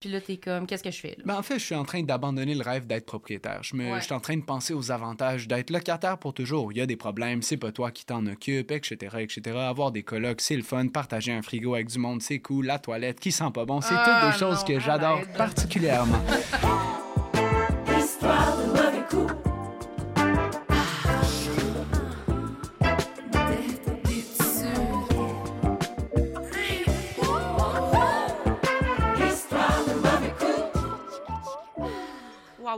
Puis là, t'es comme, qu'est-ce que je fais? Là? Ben, en fait, je suis en train d'abandonner le rêve d'être propriétaire. Je, me, Ouais. je suis en train de penser aux avantages d'être locataire pour toujours. Il y a des problèmes, c'est pas toi qui t'en occupe, etc., etc. Avoir des colocs, c'est le fun. Partager un frigo avec du monde, c'est cool. La toilette qui sent pas bon, c'est Ah, toutes des choses que j'adore particulièrement.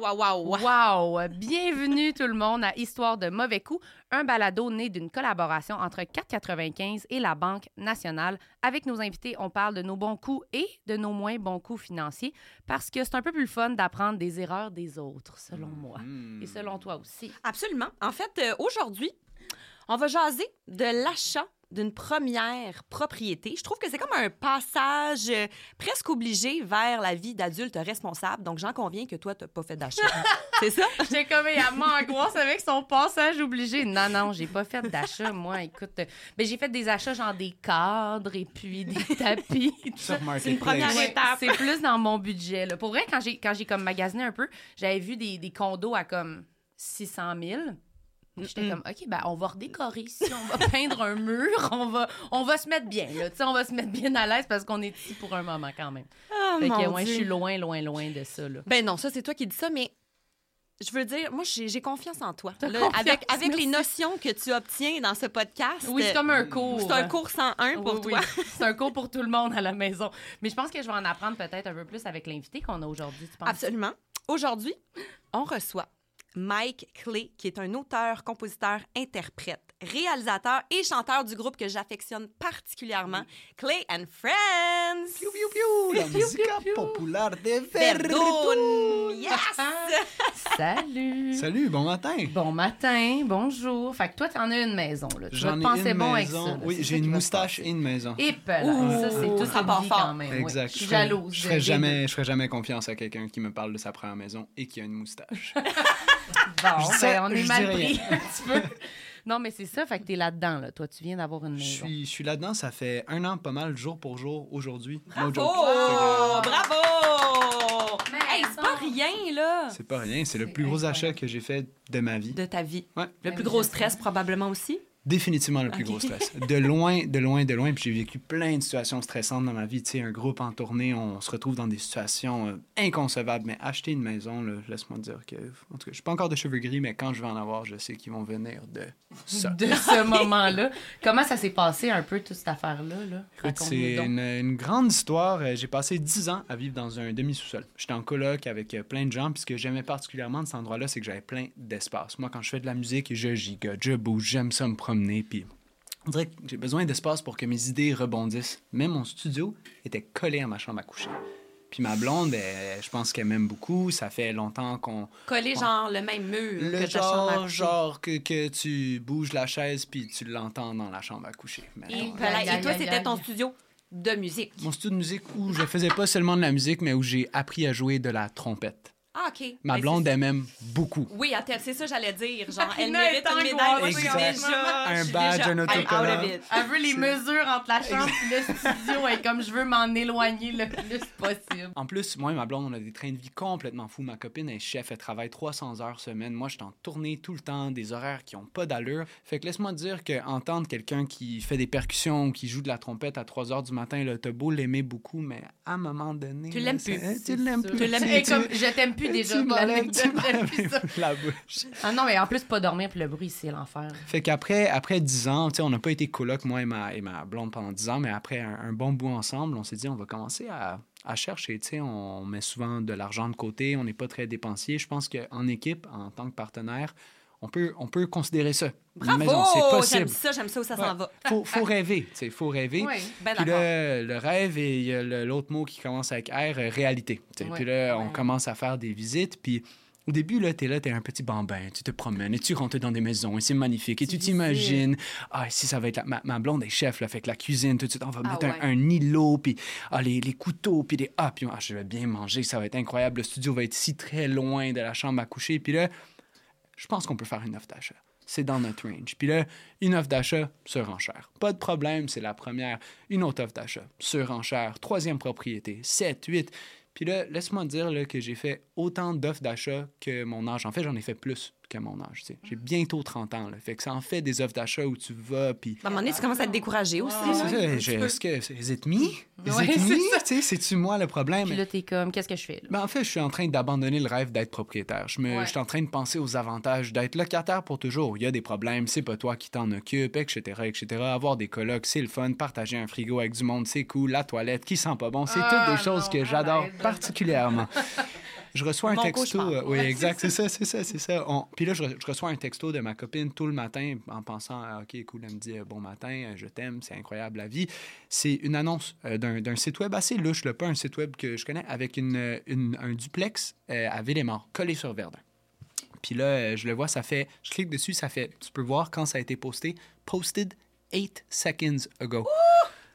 Waouh, waouh, waouh. Wow! Bienvenue tout le monde à Histoire de mauvais coups, un balado né d'une collaboration entre 4,95 et la Banque nationale. Avec nos invités, on parle de nos bons coups et de nos moins bons coups financiers parce que c'est un peu plus fun d'apprendre des erreurs des autres, selon moi. Hmm. Et selon toi aussi. Absolument. En fait, euh, aujourd'hui, on va jaser de l'achat d'une première propriété. Je trouve que c'est comme un passage euh, presque obligé vers la vie d'adulte responsable. Donc, j'en conviens que toi, tu n'as pas fait d'achat. c'est ça? J'ai comme à m'angoisse avec son passage obligé. Non, non, j'ai pas fait d'achat, moi. Écoute, euh, ben, j'ai fait des achats genre des cadres et puis des tapis. C'est une première étape. C'est plus dans mon budget. Là. Pour vrai, quand j'ai, quand j'ai comme magasiné un peu, j'avais vu des, des condos à comme 600 000. J'étais comme, OK, ben, on va redécorer ici, on va peindre un mur, on va, on va se mettre bien, là. Tu sais, on va se mettre bien à l'aise parce qu'on est ici pour un moment quand même. Ah, fait que, ouais, je suis loin, loin, loin de ça, là. Ben non, ça, c'est toi qui dis ça, mais je veux dire, moi, j'ai confiance en toi. T'as Là, confiance, avec avec les notions que tu obtiens dans ce podcast. Oui, c'est comme un cours. C'est un cours 101 pour Oui, oui. toi. C'est un cours pour tout le monde à la maison. Mais je pense que je vais en apprendre peut-être un peu plus avec l'invité qu'on a aujourd'hui, tu penses? Absolument. Aujourd'hui, on reçoit Mike Clay, qui est un auteur, compositeur, interprète, réalisateur et chanteur du groupe que j'affectionne particulièrement, Clay and Friends. Piou, piou, piou, la musica populaire de Verdun. Yes! Salut! Salut, bon matin. Bon matin, bonjour. Fait que toi, t'en as une maison, là. Tu vas J'en te ai penser une bon maison. avec ça. là. Oui, j'ai une moustache et une maison. Et ça, c'est tout ça part fort. quand même. Exact. Je suis jalouse. Je des jamais, je ferais jamais confiance à quelqu'un qui me parle de sa première maison et qui a une moustache. deux. Bon, Je dis ça, ben, on est mal pris un petit peu. Non, mais c'est ça, fait que t'es là-dedans, là. Toi, tu viens d'avoir une Je maison. suis, je suis là-dedans, ça fait un an pas mal, jour pour jour, aujourd'hui. No Bravo! que, Bravo! Mais Hey, c'est pas rien, là, C'est pas rien, c'est le plus gros incroyable. achat que j'ai fait de ma vie. de ta vie. Ouais. Le plus gros stress, probablement aussi. Définitivement le plus gros stress. De loin, de loin, de loin. Puis j'ai vécu plein de situations stressantes dans ma vie. Tu sais, un groupe en tournée, on se retrouve dans des situations euh, inconcevables. Mais acheter une maison, laisse-moi dire que. En tout cas, je suis pas encore de cheveux gris, mais quand je vais en avoir, je sais qu'ils vont venir de ça. De ce moment-là. Comment ça s'est passé un peu, toute cette affaire-là? Là? C'est une, une grande histoire. Euh, J'ai passé 10 ans à vivre dans un demi-sous-sol. J'étais en coloc avec euh, plein de gens. Puis ce que j'aimais particulièrement de cet endroit-là, c'est que j'avais plein d'espace. Moi, quand je fais de la musique, je gigote, je bouge, j'aime ça me promener. Puis on dirait que j'ai besoin d'espace pour que mes idées rebondissent. Mais mon studio était collé à ma chambre à coucher. Puis ma blonde, elle, je pense qu'elle m'aime beaucoup. Ça fait longtemps qu'on... Coller, genre, le même mur Le que ta chambre à genre, coucher. genre que, que tu bouges la chaise puis tu l'entends dans la chambre à coucher. Et, voilà. Toi, c'était ton studio de musique. Mon studio de musique où je faisais pas seulement de la musique, mais où j'ai appris à jouer de la trompette. Ah, OK. Ma Ben, blonde, elle m'aime beaucoup. Oui, attends, c'est ça j'allais dire. Genre, elle mérite une médaille. Déjà... Un badge, un I'm autocollant. Elle veut les mesures entre la chambre et le studio et comme je veux m'en éloigner le plus possible. En plus, moi et ma blonde, on a des trains de vie complètement fous. Ma copine est chef, elle travaille 300 heures semaine. Moi, je suis en tournée tout le temps, des horaires qui ont pas d'allure. Fait que laisse-moi te dire qu'entendre quelqu'un qui fait des percussions ou qui joue de la trompette à 3 heures du matin, là, t'as beau l'aimer beaucoup, mais à un moment donné... Tu l'aimes plus. Tu l'aimes plus. sûr. Tu l'aimes Et Tu- comme je t'aime plus déjà. tu la bouche. Ah non, mais en plus, pas dormir puis le bruit, c'est l'enfer. Fait qu'après après 10 ans, tu sais, on n'a pas été coloc, moi et ma, et ma blonde, pendant 10 ans, mais après un, un bon bout ensemble, on s'est dit, on va commencer à, à chercher. Tu sais, on met souvent de l'argent de côté, on n'est pas très dépensier. Je pense qu'en équipe, en tant que partenaire, on peut, on peut considérer ça. Maison, c'est Bravo! possible. J'aime ça, j'aime ça où ça s'en Ouais. va. Faut, faut rêver, tu sais, faut rêver. Oui. Ben Puis là, le rêve, et il y a l'autre mot qui commence avec R, euh, réalité. Puis là, on commence à faire des visites, puis au début, là, t'es là, t'es un petit bambin, tu te promènes, et tu rentres dans des maisons, et c'est magnifique, et Tu t'imagines, ah, ici, ça va être la... ma, ma blonde est chef, là, fait que la cuisine, tout de suite, on va Ah mettre un- îlot, puis ah, les, les couteaux, puis les... Ah, puis ah, je vais bien manger, ça va être incroyable, le studio va être si très loin de la chambre à coucher, puis là, je pense qu'on peut faire une offre d'achat. C'est dans notre range. Puis là, une offre d'achat, surenchère. Pas de problème, c'est la première. Une autre offre d'achat, surenchère. Troisième propriété, 7, 8. Puis là, laisse-moi dire que j'ai fait autant d'offres d'achat que mon âge. En fait, j'en ai fait plus que mon âge. tu sais. J'ai bientôt 30 ans. Là. Fait que ça en fait des offres d'achat où tu vas, puis... À un moment donné, tu commences à te décourager aussi. Peu. est-ce que c'est is it me? Is Ouais, it c'est me? ça. Tu sais, C'est-tu moi le problème? Puis là, t'es comme, qu'est-ce que je fais? Là? Ben, en fait, je suis en train d'abandonner le rêve d'être propriétaire. Je, me, Ouais. je suis en train de penser aux avantages d'être locataire pour toujours. Il y a des problèmes, c'est pas toi qui t'en occupe, etc., etc. Avoir des colocs, c'est le fun. Partager un frigo avec du monde, c'est cool. La toilette qui sent pas bon, c'est Ah, toutes des choses que j'adore arrête. particulièrement. Je reçois un Mon texto. cauchemar. oui, exact, c'est ça, c'est ça, c'est ça. On- Puis là, je, re- je reçois un texto de ma copine tout le matin en pensant, ah, OK, cool, elle me dit, euh, bon matin, euh, je t'aime, c'est incroyable la vie. C'est une annonce euh, d'un site web assez louche, là, pas un site web que je connais, avec une, une- un duplex euh, à Villemort, collé sur Verdun. Puis là, je le vois, ça fait, je clique dessus, ça fait, tu peux voir quand ça a été posté, posted 8 seconds ago.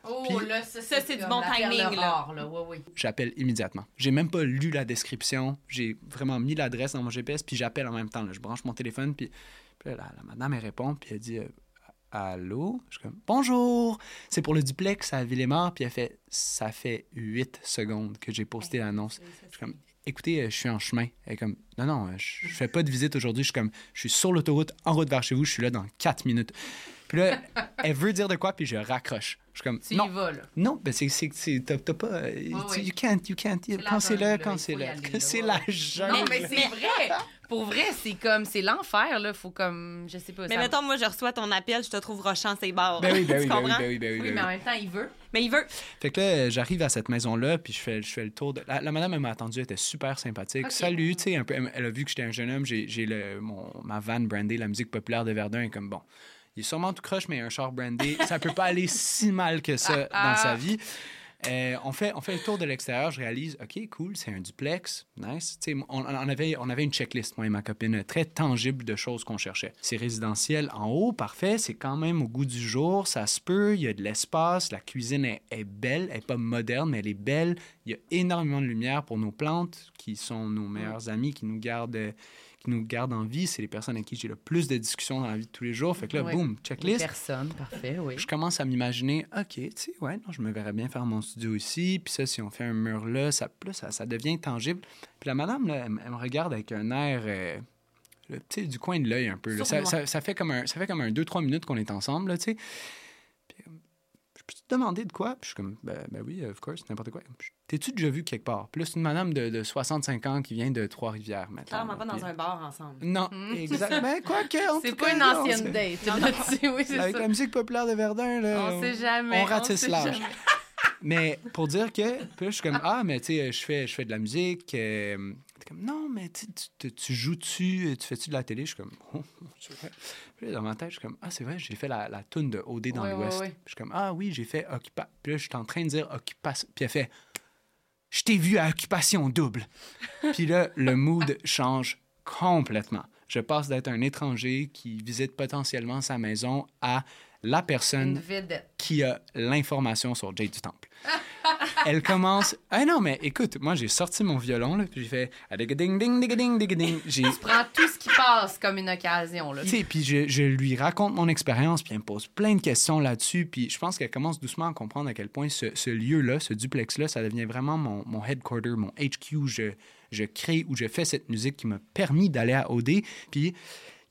Oh, Puis- là, ça, Ça, c'est du bon timing, là. là. Ouais, ouais. j'appelle immédiatement. J'ai même pas lu la description. J'ai vraiment mis l'adresse dans mon GPS, puis j'appelle en même temps. là. Je branche mon téléphone, puis, puis là, la, la madame, elle répond, puis elle dit euh, Allô? Je suis comme Bonjour C'est pour le duplex à Villemort, puis elle fait Ça fait 8 secondes que j'ai posté l'annonce. Je suis comme Écoutez, euh, je suis en chemin. Elle est comme Non, non, euh, je, je fais pas de visite aujourd'hui. Je suis comme Je suis sur l'autoroute, en route vers chez vous, je suis là dans 4 minutes. Puis là, elle veut dire de quoi, puis je raccroche. Je suis comme Tu Non, y vas, là. non, ben c'est t'as t'as pas euh, oui. you can't you can't quand c'est là quand c'est là c'est la jungle. Non, mais c'est vrai. Pour vrai, c'est comme, c'est l'enfer, là. Faut comme, je sais pas. Mais ça- mettons, moi, je reçois ton appel, je te trouve rochant ces barres. Ben oui, ben oui, ben oui, ben oui, ben oui, Oui, ben mais en même temps, il veut. Mais il veut. Fait que là, j'arrive à cette maison-là, puis je fais, je fais le tour de... La, la madame, elle m'a attendu, elle était super sympathique. Salut, tu sais, un peu... Elle, elle a vu que j'étais un jeune homme, j'ai j'ai le, mon, ma van brandée, la musique populaire de Verdun, et comme, bon, il est sûrement tout croche, mais un char brandé, ça peut pas aller si mal que ça dans sa vie. Euh, on, fait, on fait le tour de l'extérieur, je réalise, OK, cool, c'est un duplex, nice. On avait, on avait une checklist, moi et ma copine, très tangible de choses qu'on cherchait. C'est résidentiel en haut, parfait, c'est quand même au goût du jour, ça se peut, il y a de l'espace, la cuisine est, est belle, elle n'est pas moderne, mais elle est belle. Il y a énormément de lumière pour nos plantes, qui sont nos meilleurs amis, qui nous gardent, euh, qui nous gardent en vie. C'est les personnes avec qui j'ai le plus de discussions dans la vie de tous les jours. Fait que là, Ouais. boum, checklist Personne, parfait, oui. je commence à m'imaginer, OK, tu sais, ouais, non, je me verrais bien faire mon studio ici, puis ça, si on fait un mur là, ça, plus, ça, ça devient tangible. Puis la madame, là, elle, me regarde avec un air, euh, le- tu sais, du coin de l'œil un peu. là. Ça, Sournois. ça, ça fait comme un, ça fait comme un 2-3 minutes qu'on est ensemble, là, tu sais. Puis, peux te demander de quoi? Puis je suis comme, ben, ben oui, of course, n'importe quoi. T'es-tu déjà vu quelque part? Puis là, c'est une madame de, de 65 ans qui vient de Trois-Rivières, maintenant. Clairement pas dans Puis- un bar ensemble. Non, exact. Ben, quoi que, en C'est pas cas, une ancienne date. oui, Avec ça. la musique populaire de Verdun, là. On sait jamais. On ratisse jamais. Mais pour dire que, puis là, je suis comme, ah, mais tu sais, je fais, je fais de la musique. euh, t'es comme, non, mais tu, tu, tu joues-tu, tu fais-tu de la télé? Je suis comme, oh, c'est vrai. Puis là, dans ma tête, je suis comme, ah, c'est vrai, j'ai fait la, la toune de OD dans Ouais, l'Ouest. ouais, ouais. Puis Je suis comme, ah oui, j'ai fait Occupa. Puis là, je suis en train de dire Occupation. Puis elle fait, je t'ai vu à Occupation double. Puis là, le mood change complètement. Je passe d'être un étranger qui visite potentiellement sa maison à la personne qui a l'information sur Jade du Temple. Elle commence. Ah non, mais écoute, moi j'ai sorti mon violon, là, puis j'ai fait. ah, ding ding ding ding ding ding. J'ai. Prends tout ce qui passe comme une occasion, là. Tu sais, puis je, je lui raconte mon expérience, puis elle me pose plein de questions là-dessus, puis je pense qu'elle commence doucement à comprendre à quel point ce, ce lieu-là, ce duplex-là, ça devient vraiment mon, mon headquarter, mon HQ. où Je, je crée, où je fais cette musique qui m'a permis d'aller à OD. Puis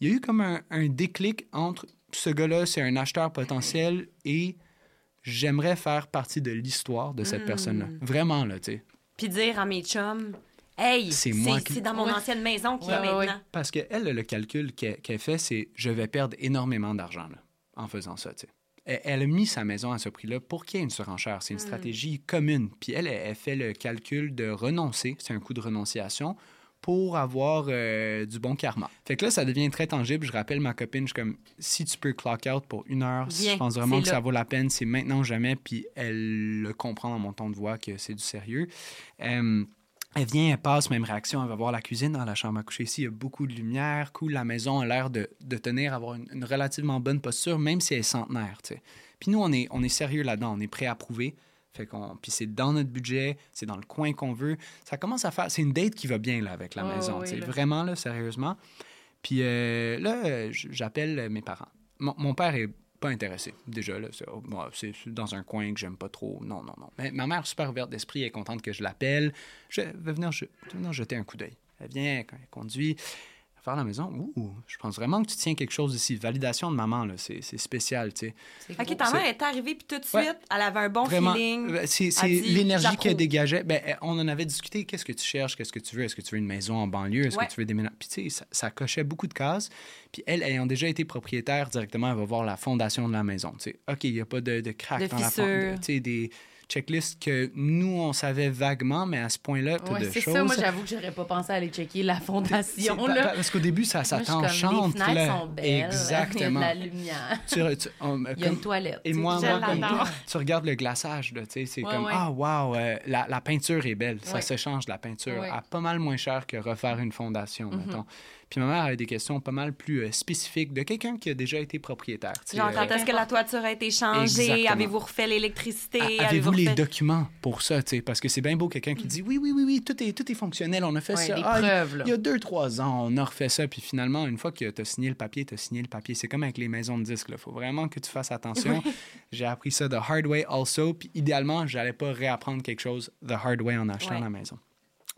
il y a eu comme un, un déclic entre ce gars-là, c'est un acheteur potentiel, et j'aimerais faire partie de l'histoire de cette personne-là. Vraiment, là, tu sais. Puis dire à mes chums, hey, C'est c'est moi qui- c'est dans mon Ouais. ancienne maison qu'il y a Ouais, ouais, ouais. maintenant. Parce qu'elle, le calcul qu'elle fait, c'est je vais perdre énormément d'argent là, en faisant ça. tu sais. Elle, elle a mis sa maison à ce prix-là pour qu'il y ait une surenchère. C'est une stratégie commune. Puis elle, elle, elle fait le calcul de renoncer, c'est un coût de renonciation, pour avoir euh, du bon karma. Fait que là, ça devient très tangible. Je rappelle ma copine, je suis comme, si tu peux clock out pour une heure, si je pense vraiment que là. ça vaut la peine, c'est maintenant ou jamais. Puis elle le comprend dans mon ton de voix que c'est du sérieux. Euh, elle vient, elle passe, même réaction, elle va voir la cuisine dans la chambre à coucher ici. Il y a beaucoup de lumière, cool, la maison a l'air de, de tenir, avoir une, une relativement bonne posture, même si elle est centenaire. Puis nous, on est, on est sérieux là-dedans, on est prêt à prouver. Fait qu'on, puis c'est dans notre budget, c'est dans le coin qu'on veut. Ça commence à faire, c'est une date qui va bien là avec la maison, là. vraiment là, sérieusement. Puis euh, là, j'appelle mes parents. Mon, mon père est pas intéressé. Déjà, là, c'est, oh, bon, c'est dans un coin que j'aime pas trop. Non, non, non. Mais ma mère, super ouverte d'esprit, elle est contente que je l'appelle. Je vais venir, je, je vais venir jeter un coup d'œil. Elle vient, quand elle conduit, faire la maison? Ouh, je pense vraiment que tu tiens quelque chose ici. Validation de maman, là, c'est, c'est spécial, tu sais. OK, ta mère est arrivée, puis tout de suite, Ouais. elle avait un bon Vraiment, feeling. euh, c'est, c'est dit, l'énergie qu'elle dégageait. Ben, euh, on en avait discuté. Qu'est-ce que tu cherches? Qu'est-ce que tu veux? Est-ce que tu veux une maison en banlieue? Est-ce Ouais. que tu veux déménager? Puis, tu sais, ça, ça cochait beaucoup de cases. Puis, elle, ayant déjà été propriétaire directement, elle va voir la fondation de la maison. Tu sais, OK, il n'y a pas de, de crack De dans la fissures. fondation. Tu sais, des checklists que nous, on savait vaguement, mais à ce point-là, pas Ouais, de c'est choses. ça, moi j'avoue que j'aurais pas pensé à aller checker la C'est fondation. là. pa- Parce qu'au début, ça, ça t'enchante. Les fenêtres sont belles. Exactement. Il y a de la lumière. Tu- tu- on- Il y a comme- une toilette. Et tu moi, moi, comme tu regardes le glaçage, tu c'est Ouais, comme, ouais. ah, wow, euh, la, la peinture est belle, ça se change, la peinture, à pas mal moins cher que refaire une fondation, Mhm. mettons. Puis ma mère avait des questions pas mal plus euh, spécifiques de quelqu'un qui a déjà été propriétaire. Genre, euh, quand est-ce que la toiture a été changée? Avez-vous refait l'électricité? Avez-vous les documents pour ça, parce que c'est bien beau quelqu'un qui dit, oui, oui, oui, oui, tout est, tout est fonctionnel, on a fait ça. Ah, il- preuves, là. il y a deux, trois ans, on a refait ça, puis finalement, une fois que tu as signé le papier, tu as signé le papier. C'est comme avec les maisons de disques, il faut vraiment que tu fasses attention. J'ai appris ça the hard way also, puis idéalement, j'allais pas réapprendre quelque chose the hard way en achetant la maison.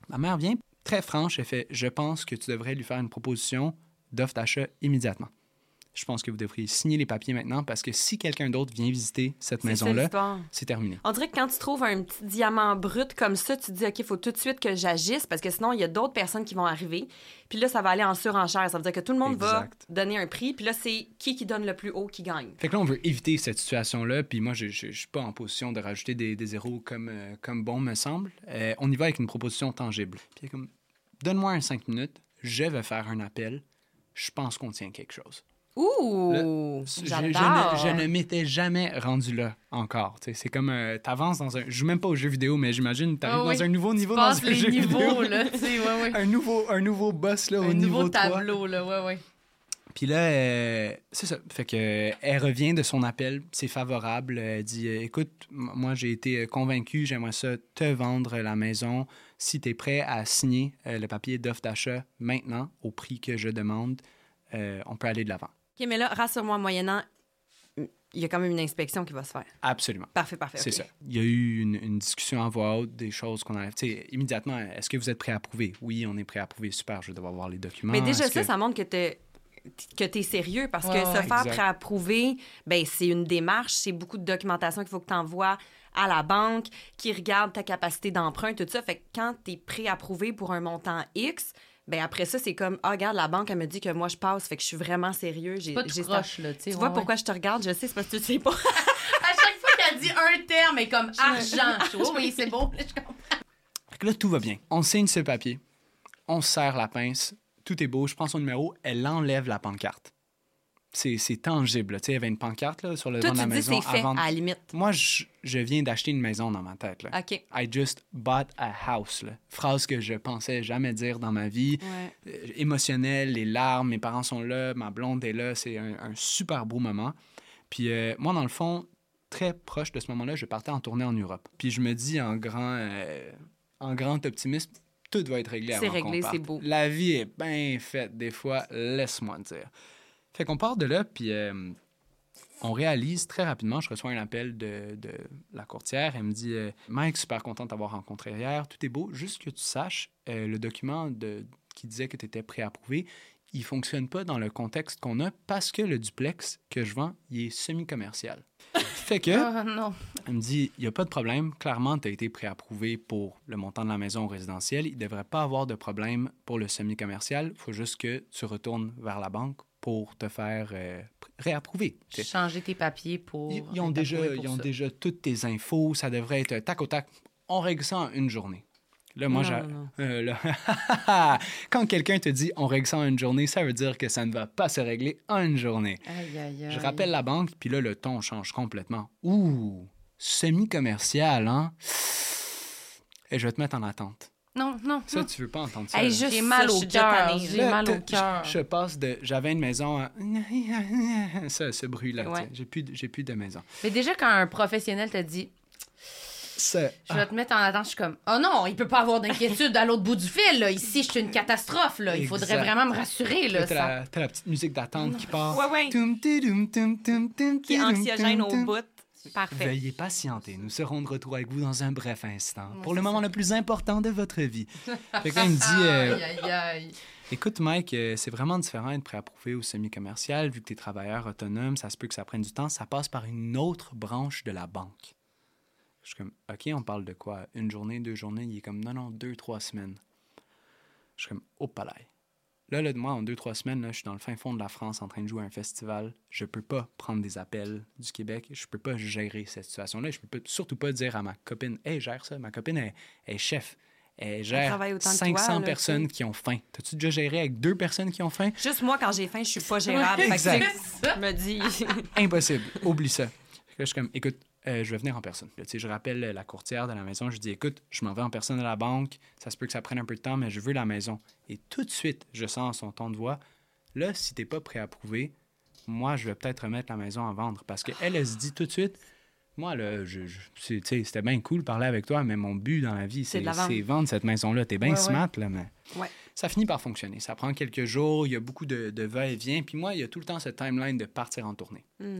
Ma mère vient très franche, elle fait Je pense que tu devrais lui faire une proposition d'offre d'achat immédiatement. Je pense que vous devriez signer les papiers maintenant parce que si quelqu'un d'autre vient visiter cette maison-là, c'est terminé. On dirait que quand tu trouves un petit diamant brut comme ça, tu te dis, OK, il faut tout de suite que j'agisse parce que sinon, il y a d'autres personnes qui vont arriver. Puis là, ça va aller en surenchère. Ça veut dire que tout le monde Exact. va donner un prix. Puis là, c'est qui qui donne le plus haut qui gagne. Fait que là, on veut éviter cette situation-là. Puis moi, je ne suis pas en position de rajouter des, des zéros comme, euh, comme bon me semble. Euh, on y va avec une proposition tangible. Puis comme, donne-moi un cinq minutes, je vais faire un appel. Je pense qu'on tient quelque chose. Ouh! Je, ne, je ne m'étais jamais rendu là encore. Tu C'est comme, euh, t'avances dans un... Je joue même pas aux jeux vidéo, mais j'imagine t'arrives Ah dans un nouveau niveau dans Passe un les jeu niveaux, vidéo. là, tu sais, ouais, ouais. Un nouveau, un nouveau boss là, Un au niveau nouveau 3. tableau, là, ouais, ouais. Puis là, euh, c'est ça. Fait que euh, elle revient de son appel, c'est favorable. Elle dit euh, Écoute, moi j'ai été convaincu, j'aimerais ça te vendre la maison. Si tu es prêt à signer le papier d'offre d'achat maintenant, au prix que je demande, euh, on peut aller de l'avant. OK, mais là, rassure-moi, moyennant, il y a quand même une inspection qui va se faire. Absolument. Parfait, parfait. C'est ça. Il y a eu une, une discussion en voix haute, des choses qu'on a. Tu sais, immédiatement, est-ce que vous êtes prêt à approuver Oui, on est prêt à approuver. Super, je vais devoir voir les documents. Mais déjà, ça, que- ça montre que tu que tu es sérieux parce Ouais, que ouais, se faire exact. préapprouver, ben, c'est une démarche, c'est beaucoup de documentation qu'il faut que tu envoies à la banque qui regarde ta capacité d'emprunt, tout ça. Fait que quand tu es préapprouvé pour un montant X, ben après ça, c'est comme Ah, regarde, la banque, elle me dit que moi, je passe, fait que je suis vraiment sérieux. J'ai, Pas de croche, là, tu ouais, vois ouais. pourquoi je te regarde? Je sais, c'est parce que tu sais pas. À chaque fois qu'elle dit un terme, elle est comme argent. Je oh oui, c'est bon. Là, je comprends. Fait que là, tout va bien. On signe ce papier, on serre la pince, tout est beau, je prends son numéro, elle enlève la pancarte. C'est c'est tangible. Tu sais, il y avait une pancarte là, sur le Toi, devant de la maison c'est fait, avant. à la limite. Moi, je, je viens d'acheter une maison dans ma tête. Là. OK. I just bought a house. là. Phrase que je pensais jamais dire dans ma vie. Ouais. Euh, émotionnel, les larmes, mes parents sont là, ma blonde est là, c'est un, un super beau moment. Puis euh, moi, dans le fond, très proche de ce moment-là, je partais en tournée en Europe. Puis je me dis en grand, euh, en grand optimisme, tout va être réglé C'est avant qu'on réglé, c'est beau. La vie est bien faite des fois, laisse-moi dire. Fait qu'on part de là, puis euh, on réalise très rapidement, je reçois un appel de, de la courtière, elle me dit euh, Mike, super content de t'avoir rencontré hier, tout est beau, juste que tu saches, euh, le document de, qui disait que tu étais préapprouvé, il fonctionne pas dans le contexte qu'on a parce que le duplex que je vends, il est semi-commercial. fait que, non. elle me dit, il n'y a pas de problème. Clairement, tu as été préapprouvé pour le montant de la maison résidentielle. Il ne devrait pas avoir de problème pour le semi-commercial. Il faut juste que tu retournes vers la banque pour te faire euh, pr- réapprouver. Changer tes papiers pour. Ils, ils ont, déjà, pour ils ont ça. déjà toutes tes infos. Ça devrait être tac au tac. On règle ça en une journée. Là, moi, j'ai- euh, là, quand quelqu'un te dit on règle ça en une journée, ça veut dire que ça ne va pas se régler en une journée. Aïe, aïe, aïe. Je rappelle la banque, puis là, le ton change complètement. Ouh, semi-commercial, hein? Et je vais te mettre en attente. Non, non. Ça, non. tu veux pas entendre ça. Hey, là. juste J'ai mal au cœur. J'ai Là, mal au cœur. Je, je passe de. J'avais une maison à. Ça, ce bruit-là. Ouais. J'ai plus, de- j'ai plus de maison. Mais déjà, quand un professionnel te dit Ça- Je vais te mettre en attente. Je suis comme, oh non, il peut pas avoir d'inquiétude à l'autre bout du fil. Là. Ici, je suis une catastrophe. Là. Il faudrait vraiment me rassurer. Là, t'as, ça- la, t'as la petite musique d'attente qui part. Ouais, ouais. Qui est anxiogène au bout. Parfait. Veuillez patienter. Nous serons de retour avec vous dans un bref instant. Pour le moment ça. le plus important de votre vie. fait que là, il me dit euh, Aïe, aïe, aïe. Écoute, Mike, euh, c'est vraiment différent d'être préapprouvé au semi-commercial. Vu que tu es travailleur autonome, ça se peut que ça prenne du temps. Ça passe par une autre branche de la banque. Je suis comme, OK, on parle de quoi? Une journée, deux journées? Il est comme, non, non, deux, trois semaines. Je suis comme, au palais. Là, là, moi, en deux, trois semaines, là, je suis dans le fin fond de la France en train de jouer à un festival. Je peux pas prendre des appels du Québec. Je peux pas gérer cette situation-là. Je peux pas- surtout pas dire à ma copine, hey, gère ça. Ma copine est, est chef. Elle gère travaille autant que toi, 500 là, personnes qui ont faim. T'as-tu déjà géré avec deux personnes qui ont faim? Juste moi, quand j'ai faim, je suis pas gérable. Fait que Exact. Je me dis. Impossible. Oublie ça. Là, je suis comme, écoute, euh, je vais venir en personne. Là, je rappelle la courtière de la maison. Je dis, écoute, je m'en vais en personne à la banque. Ça se peut que ça prenne un peu de temps, mais je veux la maison. Et tout de suite, je sens son ton de voix. Là, si t'es pas prêt à prouver, moi, je vais peut-être remettre la maison à vendre. Parce qu'elle, elle se dit tout de suite, moi, là, je, c'était bien cool de parler avec toi, mais mon but dans la vie, C'est vendre. cette maison-là. T'es bien Ouais, ouais. smart, là, mais Ouais. ça finit par fonctionner. Ça prend quelques jours, il y a beaucoup de, de va-et-vient. Puis moi, il y a tout le temps cette timeline de partir en tournée. Hmm.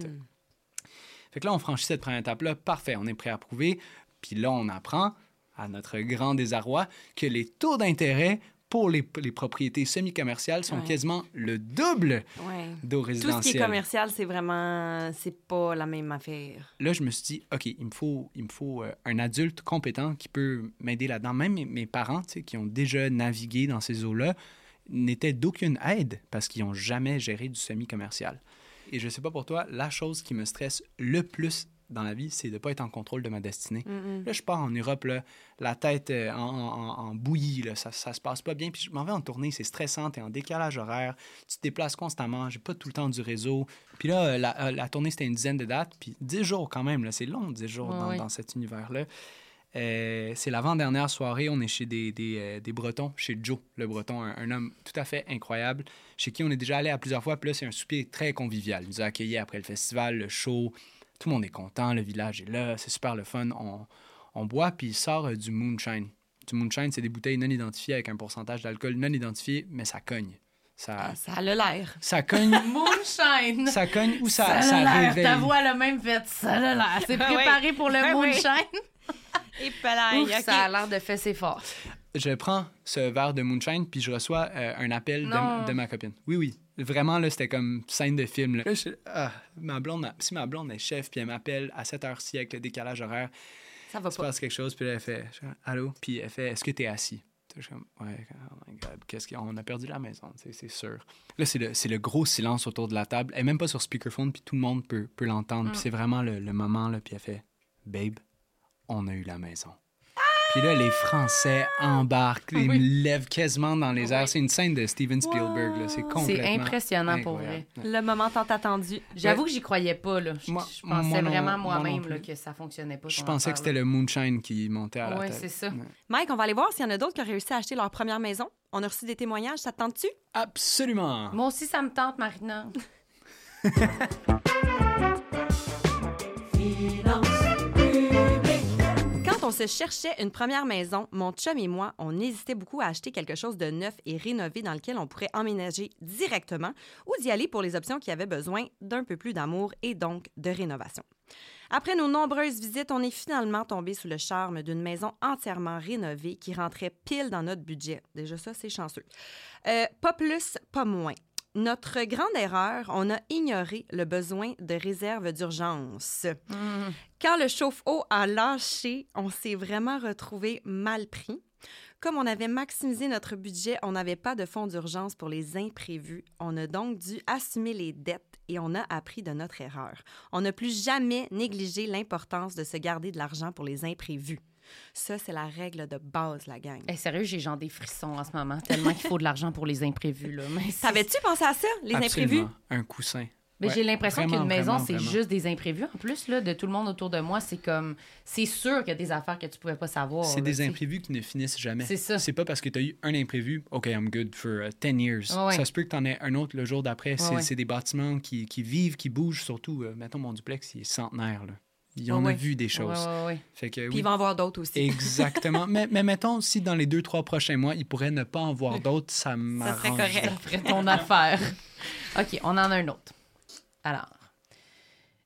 Fait que là, on franchit cette première étape-là. Parfait, on est prêt à prouver. Puis là, on apprend, à notre grand désarroi, que les taux d'intérêt pour les, les propriétés semi-commerciales sont Ouais. quasiment le double Ouais. d'eau Tout ce qui est résidentielle. commercial, c'est vraiment. C'est pas la même affaire. Là, je me suis dit, OK, il me faut, il me faut euh, un adulte compétent qui peut m'aider là-dedans. Même mes, parents, qui ont déjà navigué dans ces eaux-là, n'étaient d'aucune aide parce qu'ils n'ont jamais géré du semi-commercial. Et je sais pas pour toi, la chose qui me stresse le plus dans la vie, c'est de ne pas être en contrôle de ma destinée. Mm-mm. Là, je pars en Europe, là, la tête euh, en, en- en bouillie, là, ça, ça se passe pas bien. Puis je m'en vais en tournée, c'est stressant, t'es en décalage horaire, tu te déplaces constamment, j'ai pas tout le temps du réseau. Puis là, euh, la, euh, la tournée, c'était une dizaine de dates, puis 10 jours quand même, là, c'est long, 10 jours Ouais, dans, ouais. dans cet univers-là. Euh, c'est l'avant-dernière soirée, on est chez des, des, euh, des Bretons, chez Joe, le Breton, un, un homme tout à fait incroyable, chez qui on est déjà allé à plusieurs fois. Puis là, c'est un souper très convivial. Il nous a accueillis après le festival, le show. Tout le monde est content, le village est là, c'est super le fun. On, on boit, puis il sort euh, du moonshine. Du moonshine, c'est des bouteilles non identifiées avec un pourcentage d'alcool non identifié, mais ça cogne. Ça, Ah, ça a l'air. ça cogne, Moonshine! ça cogne ou ça, Ça, ça, a l'air. réveille. Ta voix a le même fait. Ça a l'air. C'est Ah ouais. préparé pour le Ah ouais. moonshine. Et pelaille, Ouf. Ça a l'air de fesser fort. Je prends ce verre de moonshine, puis je reçois euh, un appel de, ma copine. Oui, oui. Vraiment, là, c'était comme scène de film. Là, Là, je- ah, ma blonde, ma- si ma blonde est chef, puis elle m'appelle à cette heure-ci avec le décalage horaire, Ça va il se pas. passe quelque chose, puis là, elle fait je Allô? Puis elle fait Est-ce que tu es assis? Je suis comme Ouais, oh my God, qu'est-ce qu'on a perdu la maison, c'est sûr. Là, c'est le, gros silence autour de la table. Elle est même pas sur speakerphone, puis tout le monde peut, peut l'entendre. Mm. Puis c'est vraiment le, le moment, là, puis elle fait Babe, on a eu la maison. Puis là, les Français embarquent, ils Oui. me lèvent quasiment dans les airs. Oui. C'est une scène de Steven Spielberg, là. C'est complètement impressionnant pour incroyable. Le moment tant attendu. J'avoue que j'y croyais pas. Là. Je, Moi- je pensais moi non- vraiment moi-même que ça fonctionnait pas. Je pensais que c'était le moonshine qui montait à la Ouais, tête. c'est ça. Ouais. Mike, on va aller voir s'il y en a d'autres qui ont réussi à acheter leur première maison. On a reçu des témoignages. Ça te tente-tu? Absolument! Moi aussi, ça me tente, Marina. On se cherchait une première maison, mon chum et moi, on hésitait beaucoup à acheter quelque chose de neuf et rénové dans lequel on pourrait emménager directement ou d'y aller pour les options qui avaient besoin d'un peu plus d'amour et donc de rénovation. Après nos nombreuses visites, on est finalement tombé sous le charme d'une maison entièrement rénovée qui rentrait pile dans notre budget. Déjà ça, c'est chanceux. Euh, pas plus, pas moins. Notre grande erreur, on a ignoré le besoin de réserve d'urgence. Mhm. Quand le chauffe-eau a lâché, on s'est vraiment retrouvé mal pris. Comme on avait maximisé notre budget, on n'avait pas de fonds d'urgence pour les imprévus. On a donc dû assumer les dettes et on a appris de notre erreur. On n'a plus jamais négligé l'importance de se garder de l'argent pour les imprévus. Ça, c'est la règle de base, la gang. Hey, sérieux, j'ai genre des frissons en ce moment, tellement qu'il faut de l'argent pour les imprévus. Là. Mais T'avais-tu pensé à ça, les imprévus? Absolument. Un coussin. Mais Ouais, j'ai l'impression qu'une maison, c'est juste des imprévus. En plus, là, de tout le monde autour de moi, c'est comme. C'est sûr qu'il y a des affaires que tu pouvais pas savoir. C'est des imprévus qui ne finissent jamais. C'est ça. C'est pas parce que tu as eu un imprévu, OK, I'm good for uh, 10 years. Ouais. Ça se peut que tu en aies un autre le jour d'après. c'est ouais. des bâtiments qui, qui vivent, qui bougent, surtout. euh, mettons, mon duplex, il est centenaire. Là. Il en Ouais, a vu des choses. Fait que Puis oui. il va en avoir d'autres aussi. Exactement. mais, mais mettons, si dans les deux, trois prochains mois, il pourrait ne pas en voir d'autres, ça m'arrange. serait correct. Ça ferait ton affaire. OK, on en a un autre. Alors,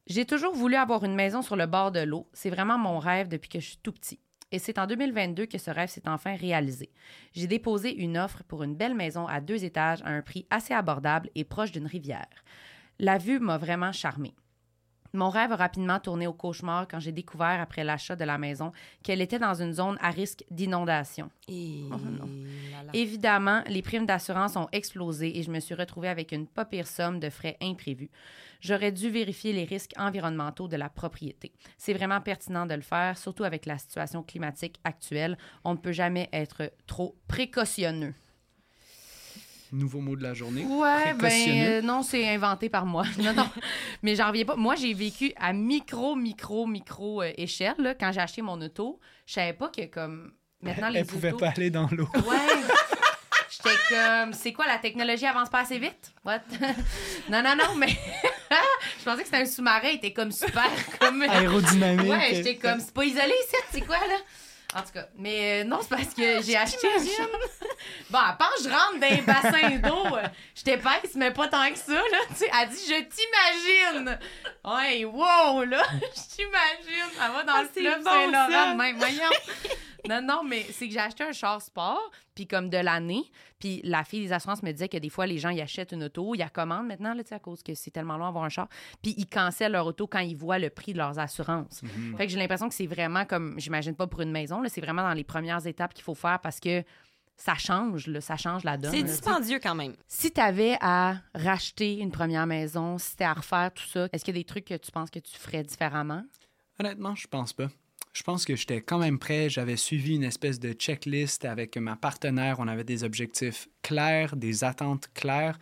j'ai toujours voulu avoir une maison sur le bord de l'eau. C'est vraiment mon rêve depuis que je suis tout petit. Et c'est en 2022 que ce rêve s'est enfin réalisé. J'ai déposé une offre pour une belle maison à deux étages à un prix assez abordable et proche d'une rivière. La vue m'a vraiment charmée. Mon rêve a rapidement tourné au cauchemar quand j'ai découvert après l'achat de la maison qu'elle était dans une zone à risque d'inondation. Et... Oh. Évidemment, les primes d'assurance ont explosé et je me suis retrouvée avec une pas pire somme de frais imprévus. J'aurais dû vérifier les risques environnementaux de la propriété. C'est vraiment pertinent de le faire, surtout avec la situation climatique actuelle. On ne peut jamais être trop précautionneux. Nouveau mot de la journée. Ouais, ben euh, non, c'est inventé par moi. Non, non. Mais j'en reviens pas. Moi, j'ai vécu à micro, micro, micro euh, échelle. là. Quand j'ai acheté mon auto, je savais pas que comme maintenant les Elle pouvait pas aller dans l'eau. Ouais. J'étais comme, c'est quoi, la technologie avance pas assez vite? What? non, non, non, mais je pensais que c'était un sous-marin, il était comme super, comme... Aérodynamique. Ouais, j'étais comme, c'est pas isolé c'est quoi, là? En tout cas, mais euh, non, c'est parce que j'ai acheté. Bon, elle pense que je rentre dans un bassin d'eau. euh, Je t'épaisse, mais pas tant que ça, là. Tu sais, elle dit, je t'imagine. Ouais, wow, là. Je t'imagine. Elle va dans Ah, le bon, Saint-Laurent même. Voyons. Non, non, mais c'est que j'ai acheté un char sport, puis comme de l'année, puis la fille des assurances me disait que des fois, les gens, ils achètent une auto, ils la commandent maintenant, là, tu sais, à cause que c'est tellement long d'avoir un char, puis ils cancellent leur auto quand ils voient le prix de leurs assurances. Mhm. Fait que j'ai l'impression que c'est vraiment comme, j'imagine pas pour une maison, là, c'est vraiment dans les premières étapes qu'il faut faire parce que ça change, là, ça change la donne. C'est là, tu dispendieux quand même. Si tu avais à racheter une première maison, si c'était à refaire tout ça, est-ce qu'il y a des trucs que tu penses que tu ferais différemment? Honnêtement, je pense pas. Je pense que j'étais quand même prêt. J'avais suivi une espèce de checklist avec ma partenaire. On avait des objectifs clairs, des attentes claires.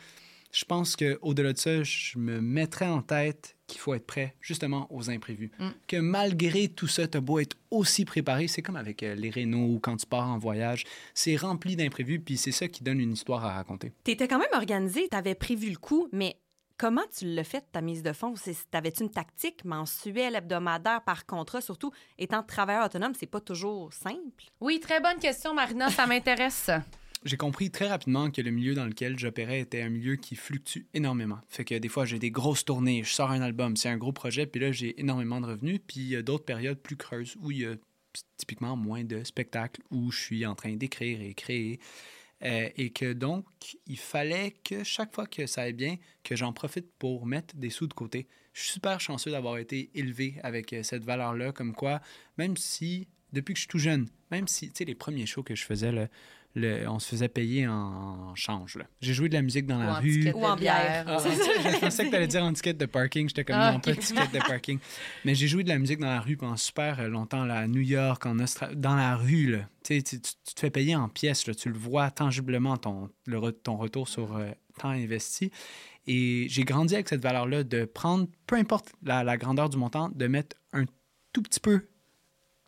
Je pense qu'au-delà de ça, je me mettrais en tête qu'il faut être prêt justement aux imprévus. Mm. Que malgré tout ça, tu beau être aussi préparé. C'est comme avec euh, les rénaux ou quand tu pars en voyage. C'est rempli d'imprévus, puis c'est ça qui donne une histoire à raconter. T'étais quand même organisé, t'avais prévu le coup, mais comment tu l'as fait, ta mise de fonds? C'est- T'avais-tu une tactique? Mensuelle, hebdomadaire, par contrat? Surtout, étant travailleur autonome, c'est pas toujours simple. Oui, très bonne question, Marina, ça m'intéresse. J'ai compris très rapidement que le milieu dans lequel j'opérais était un milieu qui fluctue énormément. Fait que des fois, j'ai des grosses tournées, je sors un album, c'est un gros projet, puis là, j'ai énormément de revenus. Puis il y a d'autres périodes plus creuses où il y a typiquement moins de spectacles, où je suis en train d'écrire et créer. Euh, et que donc, il fallait que chaque fois que ça aille bien, que j'en profite pour mettre des sous de côté. Je suis super chanceux d'avoir été élevé avec euh, cette valeur-là, comme quoi, même si, depuis que je suis tout jeune, même si, tu sais, les premiers shows que je faisais, là, le- on se faisait payer en change. J'ai joué de la musique dans Ou la en rue. ticket Ou en bière. Ah, bière. je pensais que tu allais dire en ticket de parking. J'étais comme Ah, non, ok. pas de ticket de parking. Mais j'ai joué de la musique dans la rue pendant super longtemps, là, à New York, en Australie. Dans la rue, là. Tu, sais, tu, tu- tu te fais payer en pièces. là. Tu le vois tangiblement, ton, le re- ton retour sur euh, temps investi. Et j'ai grandi avec cette valeur-là de prendre, peu importe la, la grandeur du montant, de mettre un tout petit peu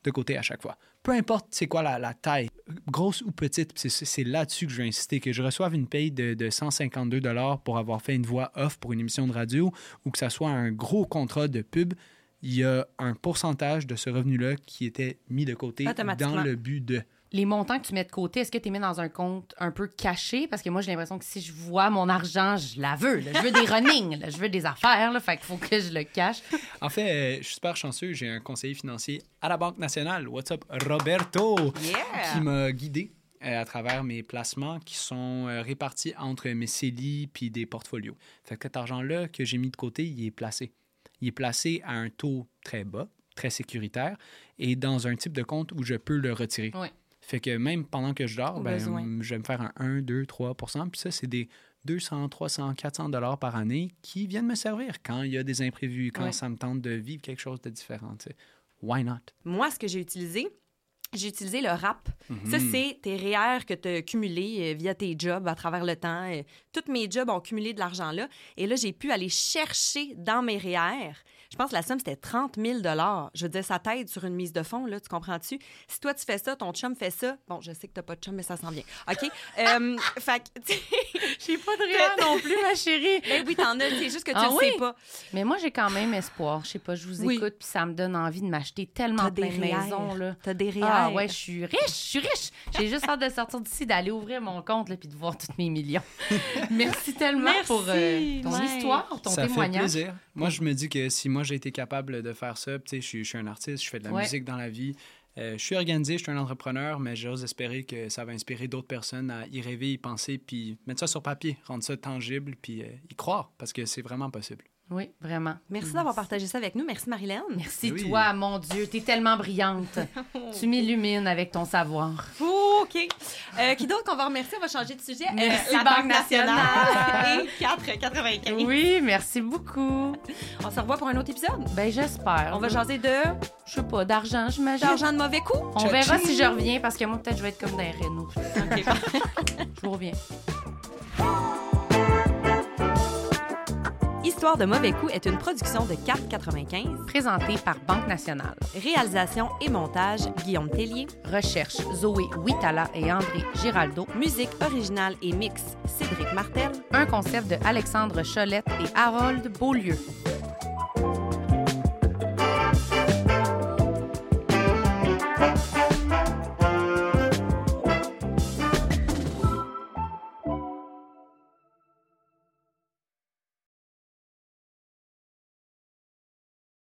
de côté à chaque fois. Peu importe c'est quoi la, la taille, grosse ou petite, c'est là-dessus que je veux insister, que je reçoive une paye de, de 152 pour avoir fait une voix off pour une émission de radio ou que ça soit un gros contrat de pub, il y a un pourcentage de ce revenu-là qui était mis de côté dans le but de... Les montants que tu mets de côté, est-ce que tu les mets dans un compte un peu caché? Parce que moi, j'ai l'impression que si je vois mon argent, je la veux. là. Je veux des runnings, là. je veux des affaires. Là. Fait qu'il faut que je le cache. En fait, euh, je suis super chanceux, j'ai un conseiller financier à la Banque nationale, what's up, Roberto, Yeah! qui m'a guidé euh, à travers mes placements qui sont euh, répartis entre mes CELI puis des portfolios. Fait que cet argent-là que j'ai mis de côté, il est placé. Il est placé à un taux très bas, très sécuritaire, et dans un type de compte où je peux le retirer. Ouais. Fait que même pendant que je dors, ben, je vais me faire un 1, 2, 3% Puis ça, c'est des 200, 300, 400 dollars par année qui viennent me servir quand il y a des imprévus, quand Ouais. ça me tente de vivre quelque chose de différent. tu sais. Why not? Moi, ce que j'ai utilisé, j'ai utilisé le rap. Ça, Mhm. c'est tes REER que tu as cumulés euh, via tes jobs à travers le temps. Euh, Tous mes jobs ont cumulé de l'argent là. Et là, j'ai pu aller chercher dans mes REER Je pense que la somme, c'était 30 000 Je veux dire, ça t'aide sur une mise de fonds, là, tu comprends-tu? Si toi, tu fais ça, ton chum fait ça, bon, je sais que t'as pas de chum, mais ça s'en vient. OK? Euh, fait que, tu sais, J'ai pas de rien non plus, ma chérie. ben oui, t'en as, c'est juste que tu Ah le oui? sais pas. Mais moi, j'ai quand même espoir. Je sais pas, je vous Oui. écoute, puis ça me donne envie de m'acheter tellement T'as plein des de maisons, là. T'as des REER. Ah ouais, je suis riche, je suis riche. J'ai juste hâte de sortir d'ici, d'aller ouvrir mon compte là, puis de voir tous mes millions. Merci tellement Merci, pour euh, ton ouais. histoire, ton ça fait témoignage. plaisir. Moi, je me dis que si moi j'ai été capable de faire ça, je suis, je suis un artiste, je fais de la Ouais. musique dans la vie, euh, je suis organisé, je suis un entrepreneur, mais j'ose espérer que ça va inspirer d'autres personnes à y rêver, y penser, puis mettre ça sur papier, rendre ça tangible, puis euh, y croire, parce que c'est vraiment possible. Oui, vraiment. Merci d'avoir partagé ça avec nous. Merci, Marilyn. Merci Oui. toi, mon Dieu, t'es tellement brillante. tu m'illumines avec ton savoir. Oh, OK. Euh, qui d'autre qu'on va remercier? On va changer de sujet. Euh, Merci, la Banque Banque nationale. nationale. Et 4,95. Oui, merci beaucoup. On se revoit pour un autre épisode? Ben j'espère. On va jaser de? Je sais pas, d'argent, j'imagine. d'argent de mauvais coups. On verra si je reviens parce que moi peut-être je vais être comme dans les Renault. OK. Je vous reviens. Histoire de mauvais coup est une production de Carte 95, présentée par Banque Nationale. Réalisation et montage, Guillaume Tellier. Recherche, Zoé Huitala et André Giraldo. Musique originale et mix, Cédric Martel. Un concept de Alexandre Cholette et Harold Beaulieu.